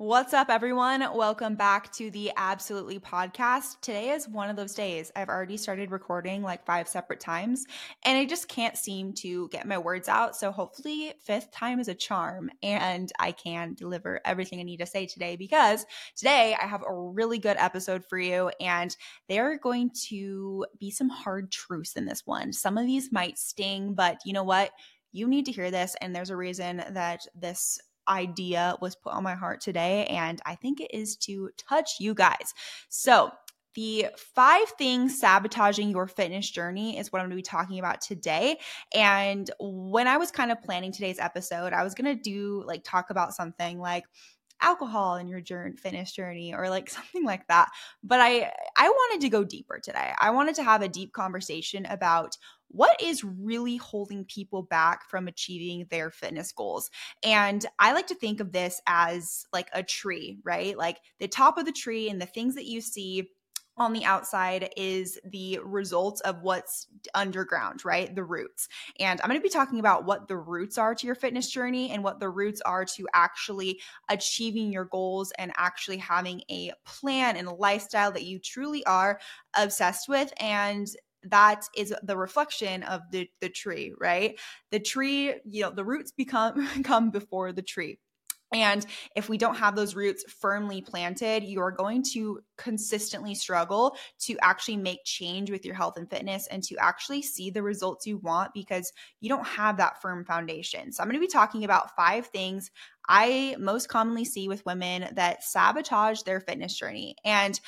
What's up, everyone? Welcome back to the Absolutely Podcast. Today is one of those days. I've already started recording like five separate times, and I just can't seem to get my words out. So, hopefully, fifth time is a charm, and I can deliver everything I need to say today because today I have a really good episode for you, and there are going to be some hard truths in this one. Some of these might sting, but you know what? You need to hear this, and there's a reason that this idea was put on my heart today, and I think it is to touch you guys. So, the five things sabotaging your fitness journey is what I'm going to be talking about today. And when I was kind of planning today's episode, I was going to do like talk about something like alcohol in your journey, fitness journey or like something like that. But I I wanted to go deeper today. I wanted to have a deep conversation about what is really holding people back from achieving their fitness goals. And I like to think of this as like a tree, right? Like the top of the tree and the things that you see on the outside is the result of what's underground, right? The roots. And I'm going to be talking about what the roots are to your fitness journey and what the roots are to actually achieving your goals and actually having a plan and a lifestyle that you truly are obsessed with and that is the reflection of the the tree right the tree you know the roots become come before the tree and if we don't have those roots firmly planted, you're going to consistently struggle to actually make change with your health and fitness and to actually see the results you want because you don't have that firm foundation. So, I'm going to be talking about five things I most commonly see with women that sabotage their fitness journey. And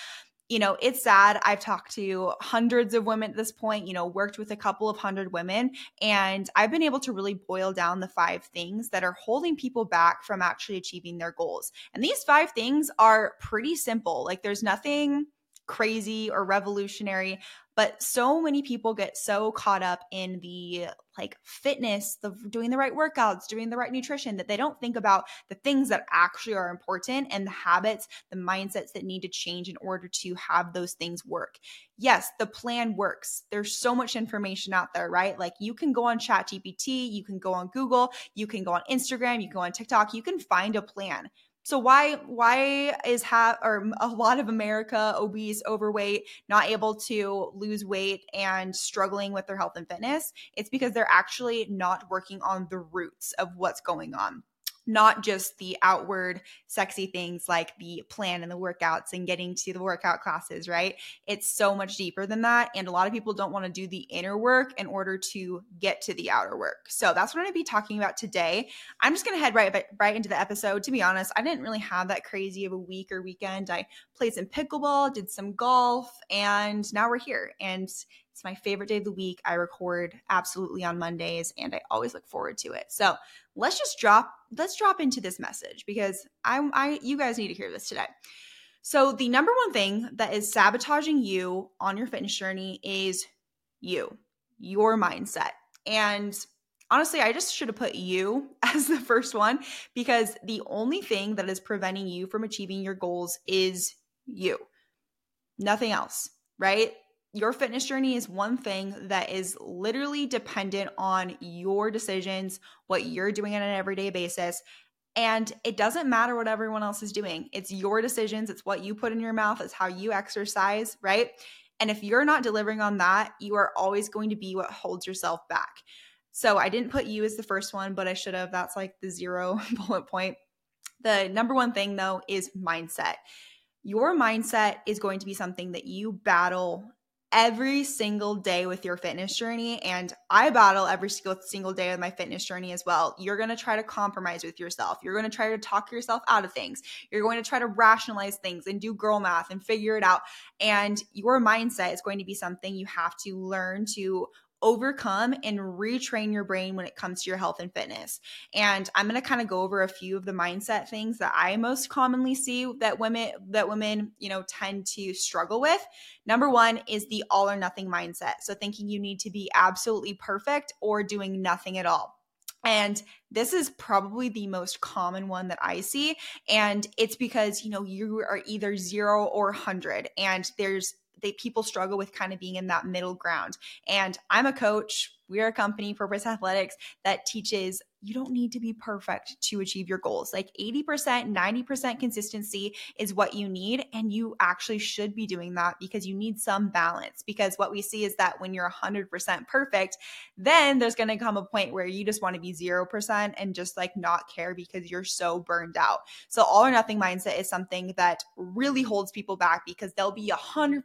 you know, it's sad. I've talked to hundreds of women at this point, you know, worked with a couple of hundred women, and I've been able to really boil down the five things that are holding people back from actually achieving their goals. And these five things are pretty simple. Like, there's nothing crazy or revolutionary but so many people get so caught up in the like fitness the doing the right workouts doing the right nutrition that they don't think about the things that actually are important and the habits the mindsets that need to change in order to have those things work. Yes the plan works. There's so much information out there right? Like you can go on chat gpt you can go on google you can go on instagram you can go on tiktok you can find a plan so why why is have or a lot of America obese, overweight, not able to lose weight and struggling with their health and fitness? It's because they're actually not working on the roots of what's going on not just the outward sexy things like the plan and the workouts and getting to the workout classes, right? It's so much deeper than that. And a lot of people don't want to do the inner work in order to get to the outer work. So that's what I'm going to be talking about today. I'm just going to head right, right into the episode. To be honest, I didn't really have that crazy of a week or weekend. I played some pickleball, did some golf, and now we're here. And it's my favorite day of the week. I record absolutely on Mondays and I always look forward to it. So let's just drop, let's drop into this message because I, I you guys need to hear this today. So the number one thing that is sabotaging you on your fitness journey is you, your mindset. And honestly, I just should have put you as the first one because the only thing that is preventing you from achieving your goals is you, nothing else, right? Your fitness journey is one thing that is literally dependent on your decisions, what you're doing on an everyday basis. And it doesn't matter what everyone else is doing. It's your decisions, it's what you put in your mouth, it's how you exercise, right? And if you're not delivering on that, you are always going to be what holds yourself back. So I didn't put you as the first one, but I should have. That's like the zero bullet point. The number one thing, though, is mindset. Your mindset is going to be something that you battle every single day with your fitness journey and I battle every single single day with my fitness journey as well. You're going to try to compromise with yourself. You're going to try to talk yourself out of things. You're going to try to rationalize things and do girl math and figure it out. And your mindset is going to be something you have to learn to overcome and retrain your brain when it comes to your health and fitness. And I'm going to kind of go over a few of the mindset things that I most commonly see that women that women, you know, tend to struggle with. Number 1 is the all or nothing mindset. So thinking you need to be absolutely perfect or doing nothing at all. And this is probably the most common one that I see. And it's because, you know, you are either zero or 100, and there's they people struggle with kind of being in that middle ground. And I'm a coach. We're a company, Purpose Athletics, that teaches you don't need to be perfect to achieve your goals. Like 80%, 90% consistency is what you need. And you actually should be doing that because you need some balance. Because what we see is that when you're 100% perfect, then there's going to come a point where you just want to be 0% and just like not care because you're so burned out. So, all or nothing mindset is something that really holds people back because they'll be 100%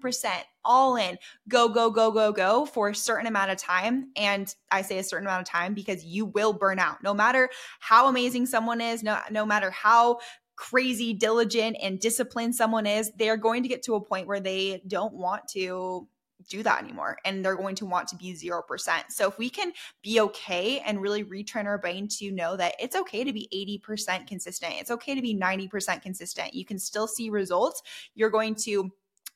all in, go, go, go, go, go for a certain amount of time. And I say a certain amount of time because you will burn out. No matter how amazing someone is, no, no matter how crazy diligent and disciplined someone is, they're going to get to a point where they don't want to do that anymore and they're going to want to be 0%. So if we can be okay and really retrain our brain to know that it's okay to be 80% consistent, it's okay to be 90% consistent, you can still see results, you're going to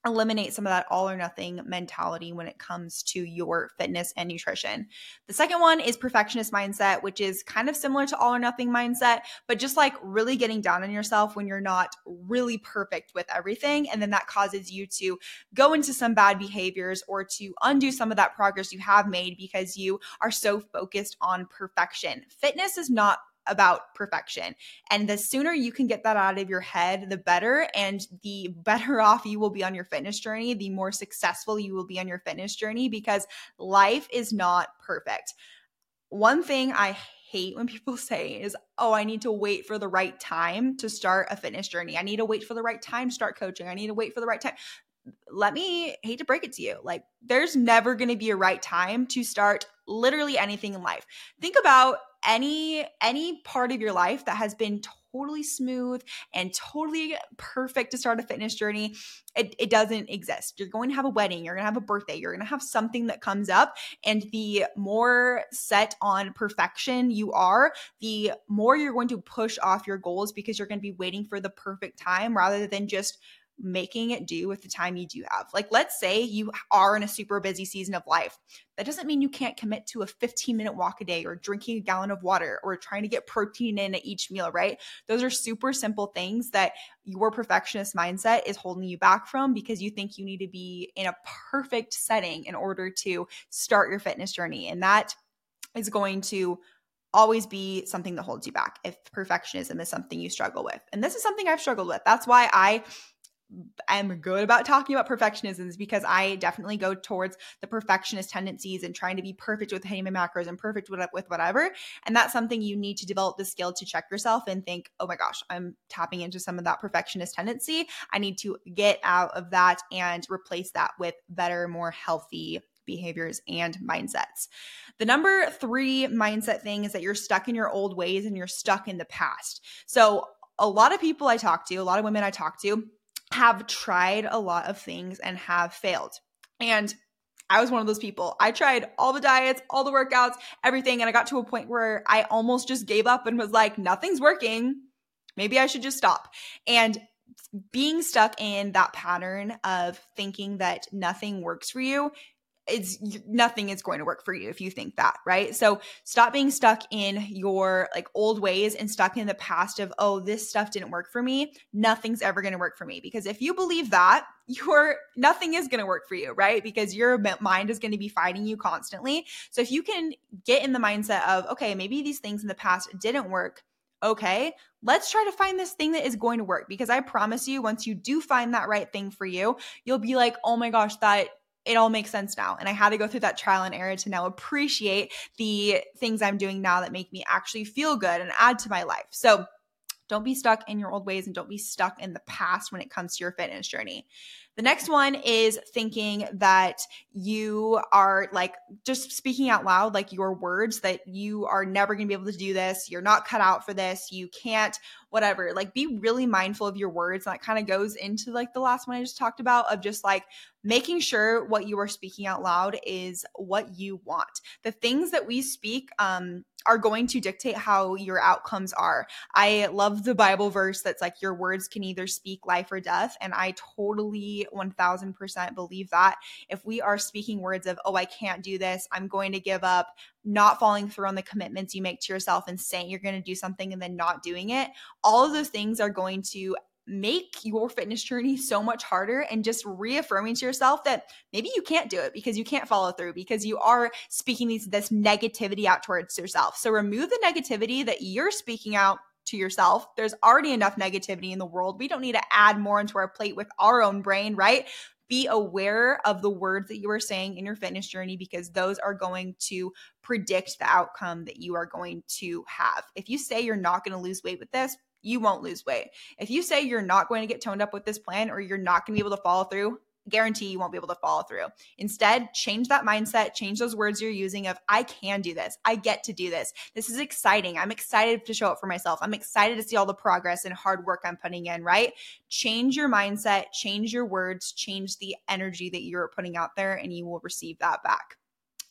eliminate some of that all or nothing mentality when it comes to your fitness and nutrition. The second one is perfectionist mindset, which is kind of similar to all or nothing mindset, but just like really getting down on yourself when you're not really perfect with everything. And then that causes you to go into some bad behaviors or to undo some of that progress you have made because you are so focused on perfection. Fitness is not about perfection. And the sooner you can get that out of your head, the better. And the better off you will be on your fitness journey, the more successful you will be on your fitness journey because life is not perfect. One thing I hate when people say is, oh, I need to wait for the right time to start a fitness journey. I need to wait for the right time to start coaching. I need to wait for the right time. Let me hate to break it to you. Like, there's never going to be a right time to start literally anything in life. Think about any any part of your life that has been totally smooth and totally perfect to start a fitness journey it, it doesn't exist. You're going to have a wedding you're going to have a birthday you're going to have something that comes up and the more set on perfection you are the more you're going to push off your goals because you're going to be waiting for the perfect time rather than just making it do with the time you do have. Like, let's say you are in a super busy season of life. That doesn't mean you can't commit to a 15 minute walk a day or drinking a gallon of water or trying to get protein in at each meal, right? Those are super simple things that your perfectionist mindset is holding you back from because you think you need to be in a perfect setting in order to start your fitness journey. And that is going to always be something that holds you back if perfectionism is something you struggle with. And this is something I've struggled with. That's why I am good about talking about perfectionism because I definitely go towards the perfectionist tendencies and trying to be perfect with hitting my macros and perfect with whatever. And that's something you need to develop the skill to check yourself and think, oh my gosh, I'm tapping into some of that perfectionist tendency. I need to get out of that and replace that with better, more healthy behaviors and mindsets. The number three mindset thing is that you're stuck in your old ways and you're stuck in the past. So, a lot of people I talk to, a lot of women I talk to, have tried a lot of things and have failed. And I was one of those people. I tried all the diets, all the workouts, everything. And I got to a point where I almost just gave up and was like, nothing's working. Maybe I should just stop. And being stuck in that pattern of thinking that nothing works for you it's nothing is going to work for you if you think that, right? So stop being stuck in your like old ways and stuck in the past of, oh, this stuff didn't work for me. Nothing's ever going to work for me. Because if you believe that, your nothing is going to work for you, right? Because your mind is going to be fighting you constantly. So if you can get in the mindset of, okay, maybe these things in the past didn't work, okay, let's try to find this thing that is going to work because I promise you, once you do find that right thing for you, you'll be like, oh my gosh, that it all makes sense now. And I had to go through that trial and error to now appreciate the things I'm doing now that make me actually feel good and add to my life. So don't be stuck in your old ways and don't be stuck in the past when it comes to your fitness journey. The next one is thinking that you are like just speaking out loud, like your words, that you are never going to be able to do this. You're not cut out for this. You can't, whatever. Like be really mindful of your words. And that kind of goes into like the last one I just talked about of just like making sure what you are speaking out loud is what you want. The things that we speak, um, are going to dictate how your outcomes are. I love the Bible verse that's like, your words can either speak life or death. And I totally 1000% believe that. If we are speaking words of, oh, I can't do this, I'm going to give up, not following through on the commitments you make to yourself and saying you're going to do something and then not doing it, all of those things are going to make your fitness journey so much harder and just reaffirming to yourself that maybe you can't do it because you can't follow through because you are speaking these this negativity out towards yourself. So remove the negativity that you're speaking out to yourself. There's already enough negativity in the world. We don't need to add more into our plate with our own brain, right? Be aware of the words that you are saying in your fitness journey because those are going to predict the outcome that you are going to have. If you say you're not going to lose weight with this, you won't lose weight. If you say you're not going to get toned up with this plan or you're not going to be able to follow through, guarantee you won't be able to follow through. Instead, change that mindset, change those words you're using of I can do this. I get to do this. This is exciting. I'm excited to show up for myself. I'm excited to see all the progress and hard work I'm putting in, right? Change your mindset, change your words, change the energy that you're putting out there and you will receive that back.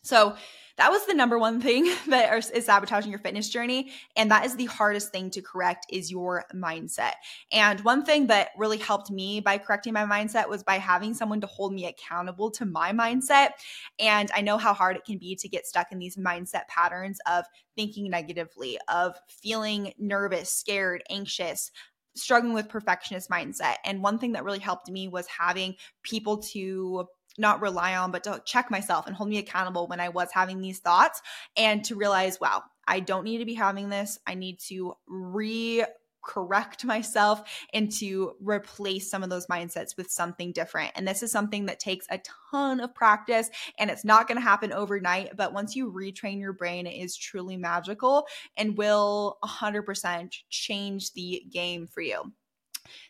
So, that was the number one thing that is sabotaging your fitness journey. And that is the hardest thing to correct is your mindset. And one thing that really helped me by correcting my mindset was by having someone to hold me accountable to my mindset. And i know how hard it can be to get stuck in these mindset patterns of thinking negatively of feeling nervous scared anxious struggling with perfectionist mindset. And one thing that really helped me was having people to not rely on, but to check myself and hold me accountable when I was having these thoughts and to realize, wow, I don't need to be having this. I need to re correct myself and to replace some of those mindsets with something different. And this is something that takes a ton of practice and it's not going to happen overnight. But once you retrain your brain, it is truly magical and will 100% change the game for you.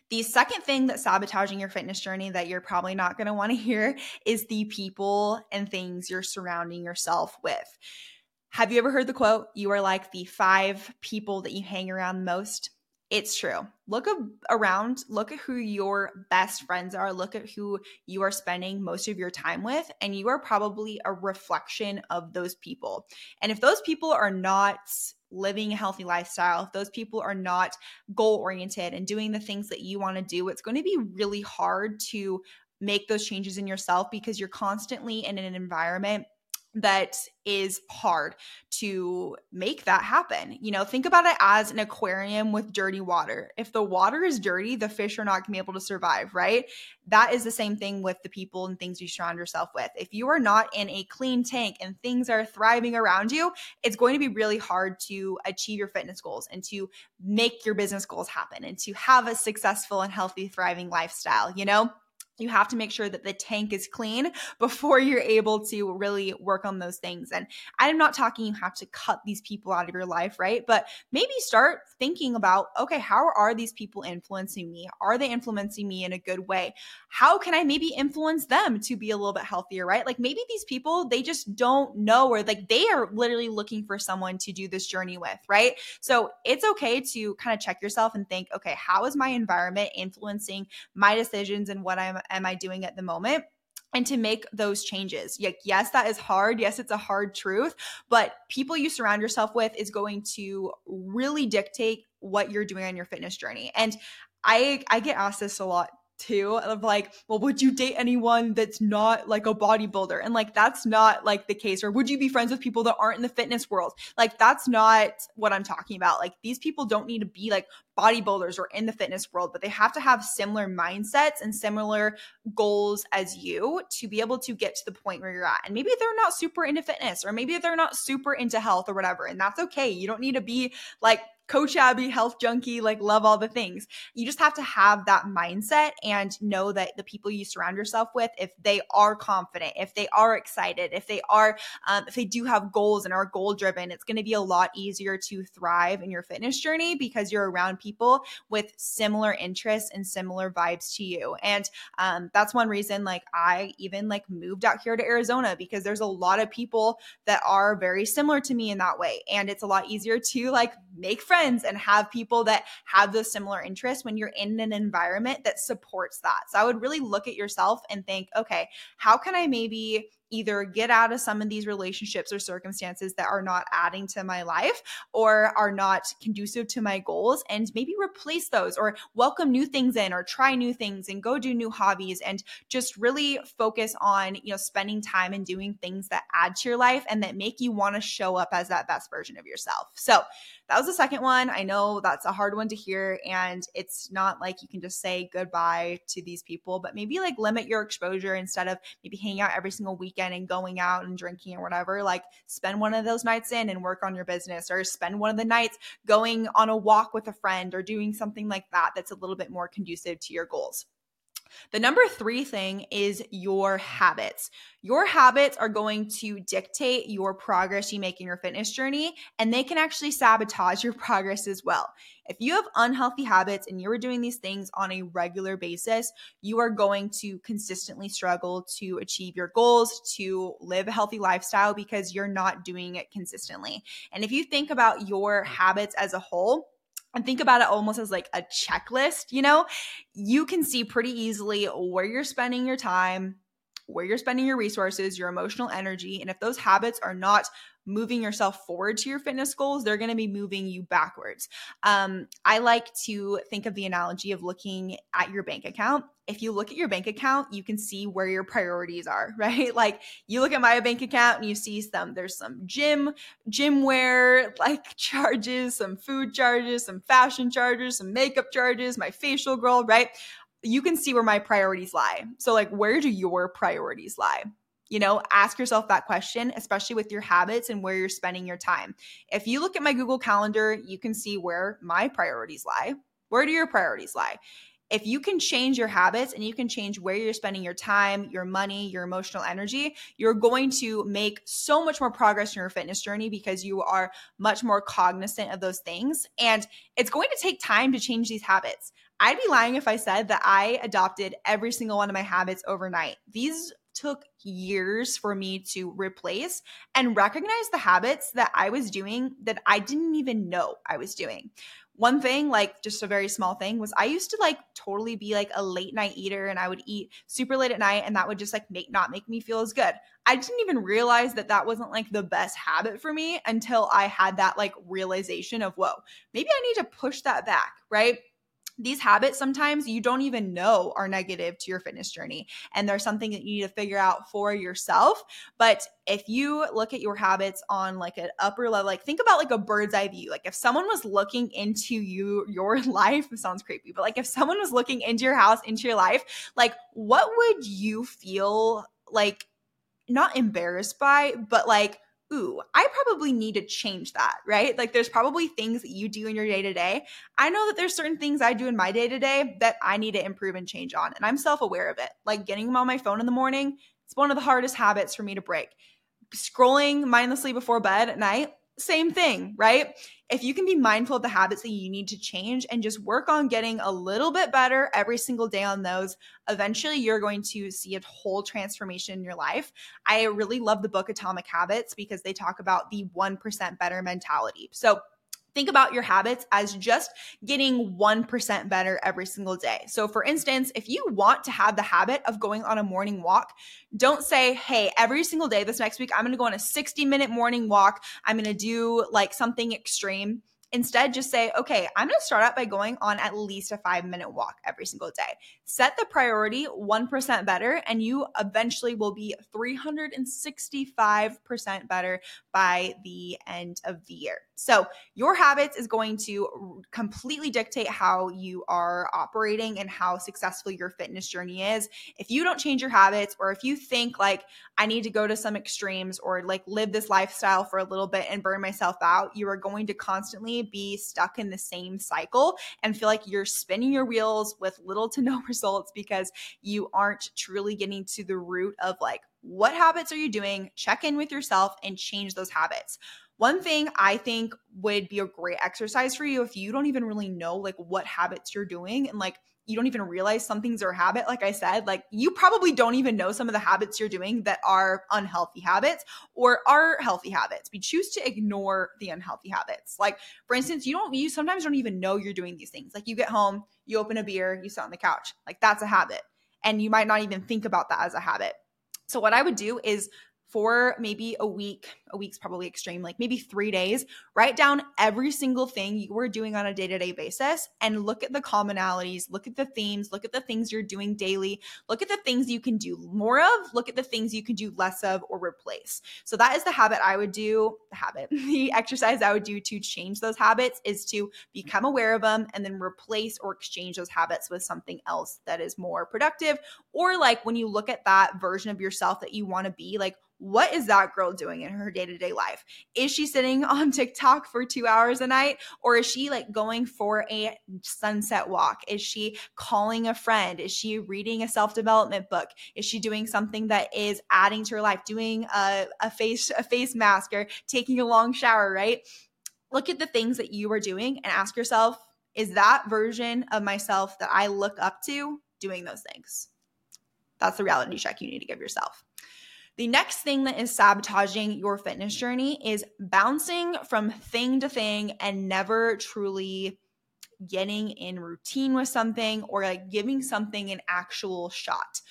The second thing that's sabotaging your fitness journey that you're probably not going to want to hear is the people and things you're surrounding yourself with. Have you ever heard the quote, you are like the five people that you hang around most? It's true. Look around, look at who your best friends are, look at who you are spending most of your time with, and you are probably a reflection of those people. And if those people are not living a healthy lifestyle, if those people are not goal oriented and doing the things that you want to do, it's going to be really hard to make those changes in yourself because you're constantly in an environment that is hard to make that happen. You know, think about it as an aquarium with dirty water. If the water is dirty, the fish are not going to be able to survive, right? That is the same thing with the people and things you surround yourself with. If you are not in a clean tank and things are thriving around you, it's going to be really hard to achieve your fitness goals and to make your business goals happen and to have a successful and healthy, thriving lifestyle, you know? You have to make sure that the tank is clean before you're able to really work on those things. And I'm not talking you have to cut these people out of your life, right? But maybe start thinking about okay, how are these people influencing me? Are they influencing me in a good way? How can I maybe influence them to be a little bit healthier, right? Like maybe these people, they just don't know, or like they are literally looking for someone to do this journey with, right? So it's okay to kind of check yourself and think, okay, how is my environment influencing my decisions and what I'm am I doing at the moment? and to make those changes. Like, yes, that is hard. Yes, it's a hard truth, but people you surround yourself with is going to really dictate what you're doing on your fitness journey. And I I get asked this a lot too of like well would you date anyone that's not like a bodybuilder? And like that's not like the case. Or would you be friends with people that aren't in the fitness world? Like that's not what i'm talking about. Like these people don't need to be like bodybuilders or in the fitness world but they have to have similar mindsets and similar goals as you to be able to get to the point where you're at. And maybe they're not super into fitness or maybe they're not super into health or whatever and that's okay. You don't need to be like Coach Abbie, health junkie, like love all the things. You just have to have that mindset and know that the people you surround yourself with, if they are confident, if they are excited, if they are, um, if they do have goals and are goal driven, it's going to be a lot easier to thrive in your fitness journey because you're around people with similar interests and similar vibes to you. And um, that's one reason, like, I even like moved out here to Arizona because there's a lot of people that are very similar to me in that way. And it's a lot easier to like make friends friends and have people that have those similar interests when you're in an environment that supports that. So I would really look at yourself and think, okay, how can I maybe either get out of some of these relationships or circumstances that are not adding to my life or are not conducive to my goals and maybe replace those or welcome new things in or try new things and go do new hobbies and just really focus on, you know, spending time and doing things that add to your life and that make you want to show up as that best version of yourself. So, that was the second one. I know that's a hard one to hear, and it's not like you can just say goodbye to these people, but maybe like limit your exposure instead of maybe hanging out every single weekend and going out and drinking or whatever. Like spend one of those nights in and work on your business, or spend one of the nights going on a walk with a friend or doing something like that that's a little bit more conducive to your goals. The number three thing is your habits. Your habits are going to dictate your progress you make in your fitness journey, and they can actually sabotage your progress as well. If you have unhealthy habits and you're doing these things on a regular basis, you are going to consistently struggle to achieve your goals, to live a healthy lifestyle because you're not doing it consistently. And if you think about your habits as a whole, and think about it almost as like a checklist, you know, you can see pretty easily where you're spending your time, where you're spending your resources, your emotional energy. And if those habits are not moving yourself forward to your fitness goals, they're going to be moving you backwards. Um, I like to think of the analogy of looking at your bank account. If you look at your bank account, you can see where your priorities are, right? Like you look at my bank account and you see some, there's some gym, gym wear like charges, some food charges, some fashion charges, some makeup charges, my facial girl, right? You can see where my priorities lie. So, like, where do your priorities lie? You know, ask yourself that question, especially with your habits and where you're spending your time. If you look at my Google Calendar, you can see where my priorities lie. Where do your priorities lie? If you can change your habits and you can change where you're spending your time, your money, your emotional energy, you're going to make so much more progress in your fitness journey because you are much more cognizant of those things. And it's going to take time to change these habits. I'd be lying if I said that I adopted every single one of my habits overnight. These took years for me to replace and recognize the habits that I was doing that I didn't even know I was doing. One thing, like just a very small thing, was I used to like totally be like a late night eater and I would eat super late at night and that would just like make not make me feel as good. I didn't even realize that that wasn't like the best habit for me until I had that like realization of, whoa, maybe I need to push that back, right? These habits sometimes you don't even know are negative to your fitness journey and there's something that you need to figure out for yourself. But if you look at your habits on like an upper level like think about like a bird's eye view. Like if someone was looking into you your life sounds creepy but like if someone was looking into your house into your life like what would you feel like not embarrassed by but like ooh, I probably need to change that, right? Like there's probably things that you do in your day to day. I know that there's certain things I do in my day to day that I need to improve and change on. And I'm self aware of it. Like getting on my phone in the morning, it's one of the hardest habits for me to break. Scrolling mindlessly before bed at night, same thing, right? If you can be mindful of the habits that you need to change and just work on getting a little bit better every single day on those, eventually you're going to see a whole transformation in your life. I really love the book Atomic Habits because they talk about the 1% better mentality. So, think about your habits as just getting 1% better every single day. So, for instance, if you want to have the habit of going on a morning walk, don't say, hey, every single day this next week, I'm gonna go on a 60 minute morning walk. I'm gonna do like something extreme. Instead, just say, okay, I'm going to start out by going on at least a five minute walk every single day. Set the priority 1% better, and you eventually will be 365% better by the end of the year. So, your habits is going to completely dictate how you are operating and how successful your fitness journey is. If you don't change your habits, or if you think like, I need to go to some extremes or like live this lifestyle for a little bit and burn myself out, you are going to constantly be stuck in the same cycle and feel like you're spinning your wheels with little to no results because you aren't truly getting to the root of like, what habits are you doing? Check in with yourself and change those habits. One thing I think would be a great exercise for you if you don't even really know like what habits you're doing and like you don't even realize some things are a habit like i said like you probably don't even know some of the habits you're doing that are unhealthy habits or are healthy habits. We choose to ignore the unhealthy habits. Like for instance you don't you sometimes don't even know you're doing these things. Like you get home you open a beer you sit on the couch. Like that's a habit. And you might not even think about that as a habit. So, what I would do is for maybe a week, a week's probably extreme, like maybe three days, write down every single thing you were doing on a day to day basis and look at the commonalities, look at the themes, look at the things you're doing daily, look at the things you can do more of, look at the things you can do less of or replace. So that is the habit I would do, the habit, the exercise I would do to change those habits is to become aware of them and then replace or exchange those habits with something else that is more productive. Or like when you look at that version of yourself that you want to be, like, what is that girl doing in her day to day life? Is she sitting on TikTok for two hours a night? Or is she like going for a sunset walk? Is she calling a friend? Is she reading a self development book? Is she doing something that is adding to her life, doing a, a face a face mask or taking a long shower, right? Look at the things that you are doing and ask yourself, is that version of myself that I look up to doing those things? That's the reality check you need to give yourself. The next thing that is sabotaging your fitness journey is bouncing from thing to thing and never truly getting in routine with something or like giving something an actual shot.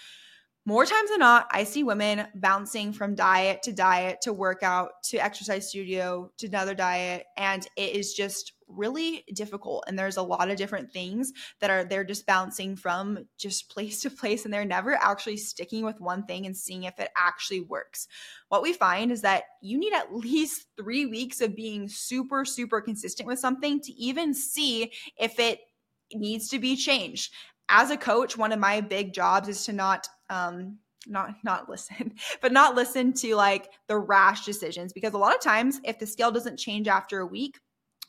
More times than not, I see women bouncing from diet to diet to workout to exercise studio to another diet. And it is just really difficult. And there's a lot of different things that are they're just bouncing from just place to place and they're never actually sticking with one thing and seeing if it actually works. What we find is that you need at least three weeks of being super, super consistent with something to even see if it needs to be changed. As a coach, one of my big jobs is to not um not not listen but not listen to like the rash decisions. Because a lot of times if the scale doesn't change after a week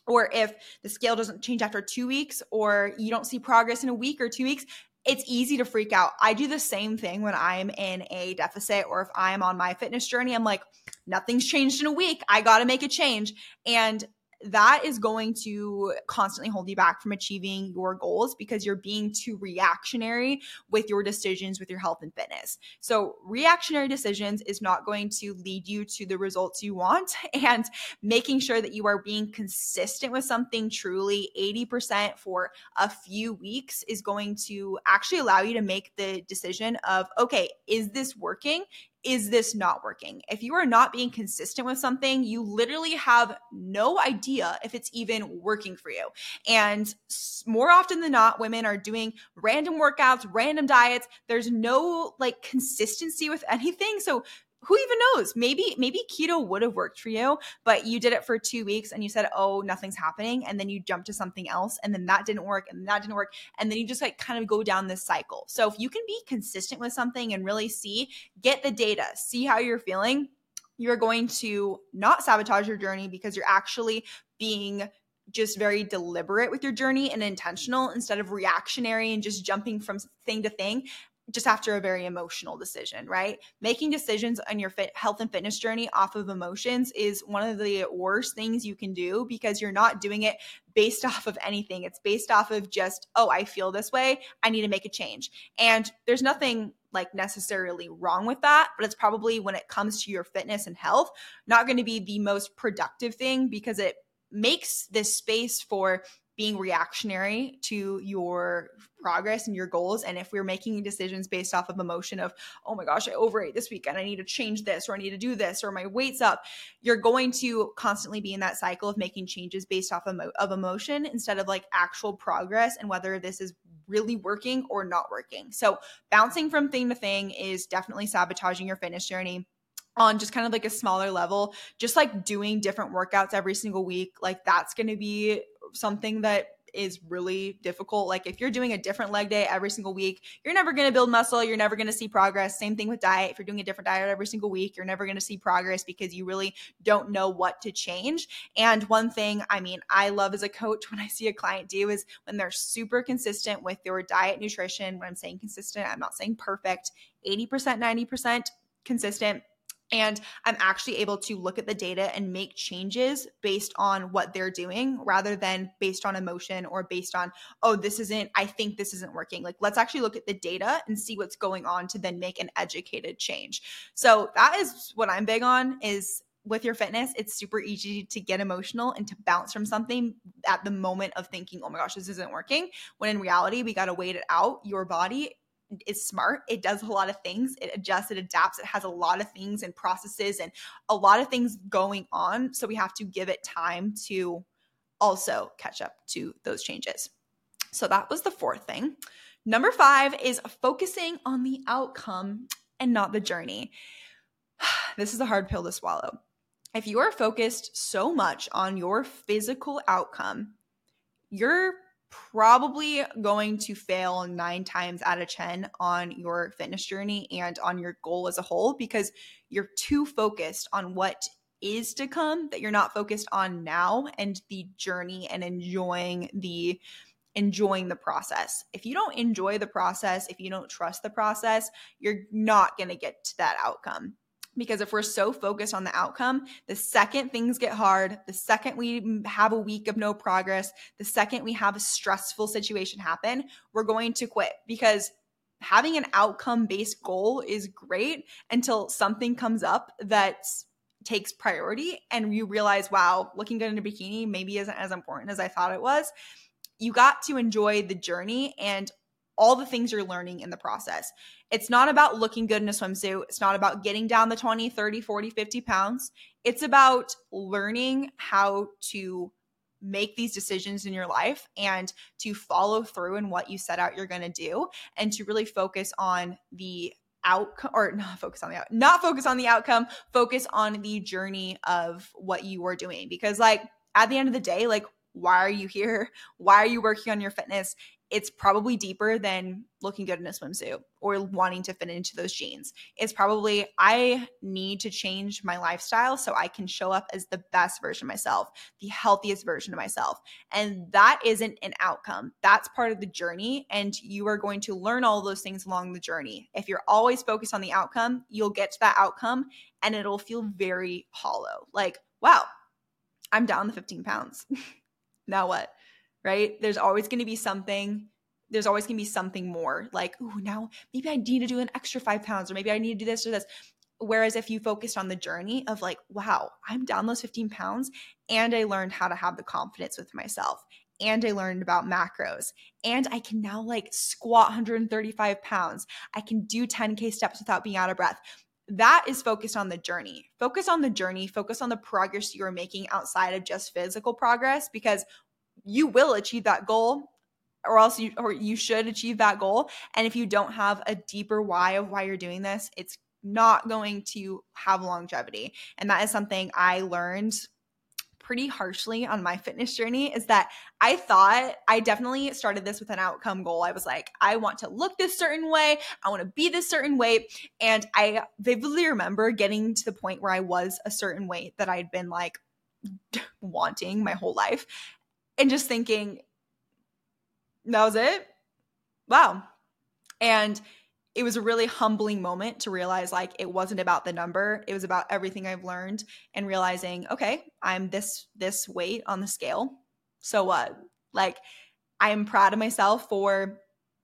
or if the scale doesn't change after two weeks or you don't see progress in a week or two weeks it's easy to freak out. I do the same thing when i'm in a deficit or if i'm on my fitness journey. I'm like nothing's changed in a week. I gotta make a change. And that is going to constantly hold you back from achieving your goals because you're being too reactionary with your decisions with your health and fitness. So, reactionary decisions is not going to lead you to the results you want. And making sure that you are being consistent with something truly 80% for a few weeks is going to actually allow you to make the decision of, okay, is this working? Is this not working? If you are not being consistent with something, you literally have no idea if it's even working for you. And more often than not, women are doing random workouts, random diets. There's no like consistency with anything. So who even knows? Maybe maybe keto would have worked for you but you did it for two weeks and you said oh nothing's happening and then you jump to something else and then that didn't work and that didn't work and then you just like kind of go down this cycle. So if you can be consistent with something and really see get the data see how you're feeling you're going to not sabotage your journey because you're actually being just very deliberate with your journey and intentional instead of reactionary and just jumping from thing to thing just after a very emotional decision, right? Making decisions on your fit health and fitness journey off of emotions is one of the worst things you can do because you're not doing it based off of anything. It's based off of just, oh, I feel this way. I need to make a change. And there's nothing like necessarily wrong with that, but it's probably when it comes to your fitness and health, not going to be the most productive thing because it makes this space for being reactionary to your progress and your goals. And if we're making decisions based off of emotion of, oh my gosh, I overate this weekend, I need to change this, or I need to do this, or my weight's up, you're going to constantly be in that cycle of making changes based off of, emotion instead of like actual progress and whether this is really working or not working. So bouncing from thing to thing is definitely sabotaging your fitness journey on just kind of like a smaller level, just like doing different workouts every single week, like that's going to be something that is really difficult. Like if you're doing a different leg day every single week, you're never going to build muscle, you're never going to see progress. Same thing with diet. If you're doing a different diet every single week, you're never going to see progress because you really don't know what to change. And one thing, I mean, I love as a coach when I see a client do is when they're super consistent with their diet nutrition. When I'm saying consistent, I'm not saying perfect. 80%, 90% consistent and I'm actually able to look at the data and make changes based on what they're doing rather than based on emotion or based on, oh, this isn't, I think this isn't working. Like, let's actually look at the data and see what's going on to then make an educated change. So, that is what I'm big on is with your fitness, it's super easy to get emotional and to bounce from something at the moment of thinking, oh my gosh, this isn't working. When in reality, we got to wait it out. Your body is smart. It does a lot of things. It adjusts, it adapts. It has a lot of things and processes and a lot of things going on. So we have to give it time to also catch up to those changes. So that was the fourth thing. Number five is focusing on the outcome and not the journey. This is a hard pill to swallow. If you are focused so much on your physical outcome, you're probably going to fail nine times out of 10 on your fitness journey and on your goal as a whole because you're too focused on what is to come that you're not focused on now and the journey and enjoying the enjoying the process. If you don't enjoy the process, if you don't trust the process, you're not going to get to that outcome because if we're so focused on the outcome, the second things get hard, the second we have a week of no progress, the second we have a stressful situation happen, we're going to quit because having an outcome based goal is great until something comes up that takes priority and you realize, wow, looking good in a bikini maybe isn't as important as I thought it was. You got to enjoy the journey and all the things you're learning in the process. It's not about looking good in a swimsuit. It's not about getting down the 20, 30, 40, 50 pounds. It's about learning how to make these decisions in your life and to follow through in what you set out you're going to do and to really focus on the outcome or not focus on the out, not focus on the outcome, focus on the journey of what you are doing because like at the end of the day like why are you here? Why are you working on your fitness? It's probably deeper than looking good in a swimsuit or wanting to fit into those jeans. It's probably, I need to change my lifestyle so I can show up as the best version of myself, the healthiest version of myself. And that isn't an outcome, that's part of the journey. And you are going to learn all those things along the journey. If you're always focused on the outcome, you'll get to that outcome and it'll feel very hollow. Like, wow, I'm down the 15 pounds. now what? Right? There's always going to be something. There's always going to be something more like, oh, now maybe I need to do an extra five pounds, or maybe I need to do this or this. Whereas if you focused on the journey of like, wow, I'm down those 15 pounds and I learned how to have the confidence with myself and I learned about macros and I can now like squat 135 pounds. I can do 10K steps without being out of breath. That is focused on the journey. Focus on the journey, focus on the progress you are making outside of just physical progress because you will achieve that goal or else you or you should achieve that goal and if you don't have a deeper why of why you're doing this it's not going to have longevity and that is something i learned pretty harshly on my fitness journey is that I thought I definitely started this with an outcome goal. I was like, I want to look this certain way, I want to be this certain weight. And I vividly remember getting to the point where I was a certain weight that I'd been like wanting my whole life and just thinking, that was it? Wow. And it was a really humbling moment to realize like it wasn't about the number it was about everything i've learned and realizing okay i'm this this weight on the scale. So what? Like i'm proud of myself for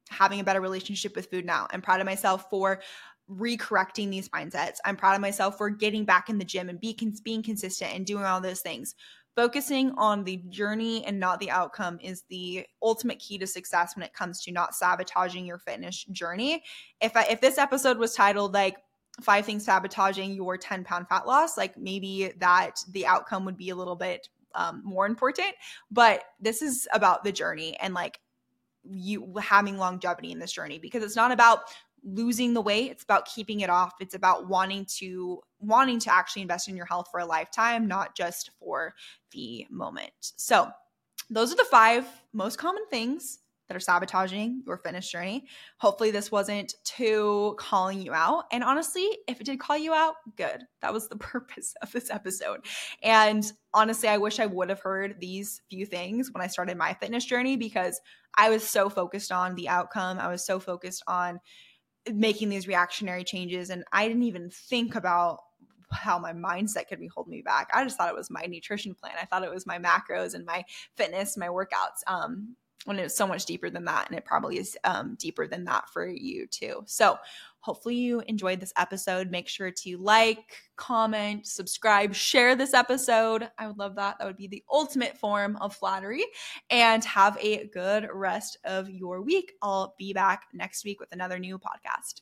having a better relationship with food now. I'm proud of myself for recorrecting these mindsets. I'm proud of myself for getting back in the gym and be, being consistent and doing all those things focusing on the journey and not the outcome is the ultimate key to success when it comes to not sabotaging your fitness journey. If I, if this episode was titled like five things sabotaging your 10 pound fat loss, like maybe that the outcome would be a little bit um, more important. But this is about the journey and like you having longevity in this journey because it's not about losing the weight it's about keeping it off it's about wanting to wanting to actually invest in your health for a lifetime not just for the moment so those are the five most common things that are sabotaging your fitness journey. Hopefully, this wasn't too calling you out. And honestly, if it did call you out, good. That was the purpose of this episode. And honestly, I wish I would have heard these few things when I started my fitness journey because I was so focused on the outcome. I was so focused on making these reactionary changes and I didn't even think about how my mindset could be holding me back. I just thought it was my nutrition plan. I thought it was my macros and my fitness, my workouts. Um, when it's so much deeper than that, and it probably is um, deeper than that for you too. So, hopefully, you enjoyed this episode. Make sure to like, comment, subscribe, share this episode. I would love that. That would be the ultimate form of flattery. And have a good rest of your week. I'll be back next week with another new podcast.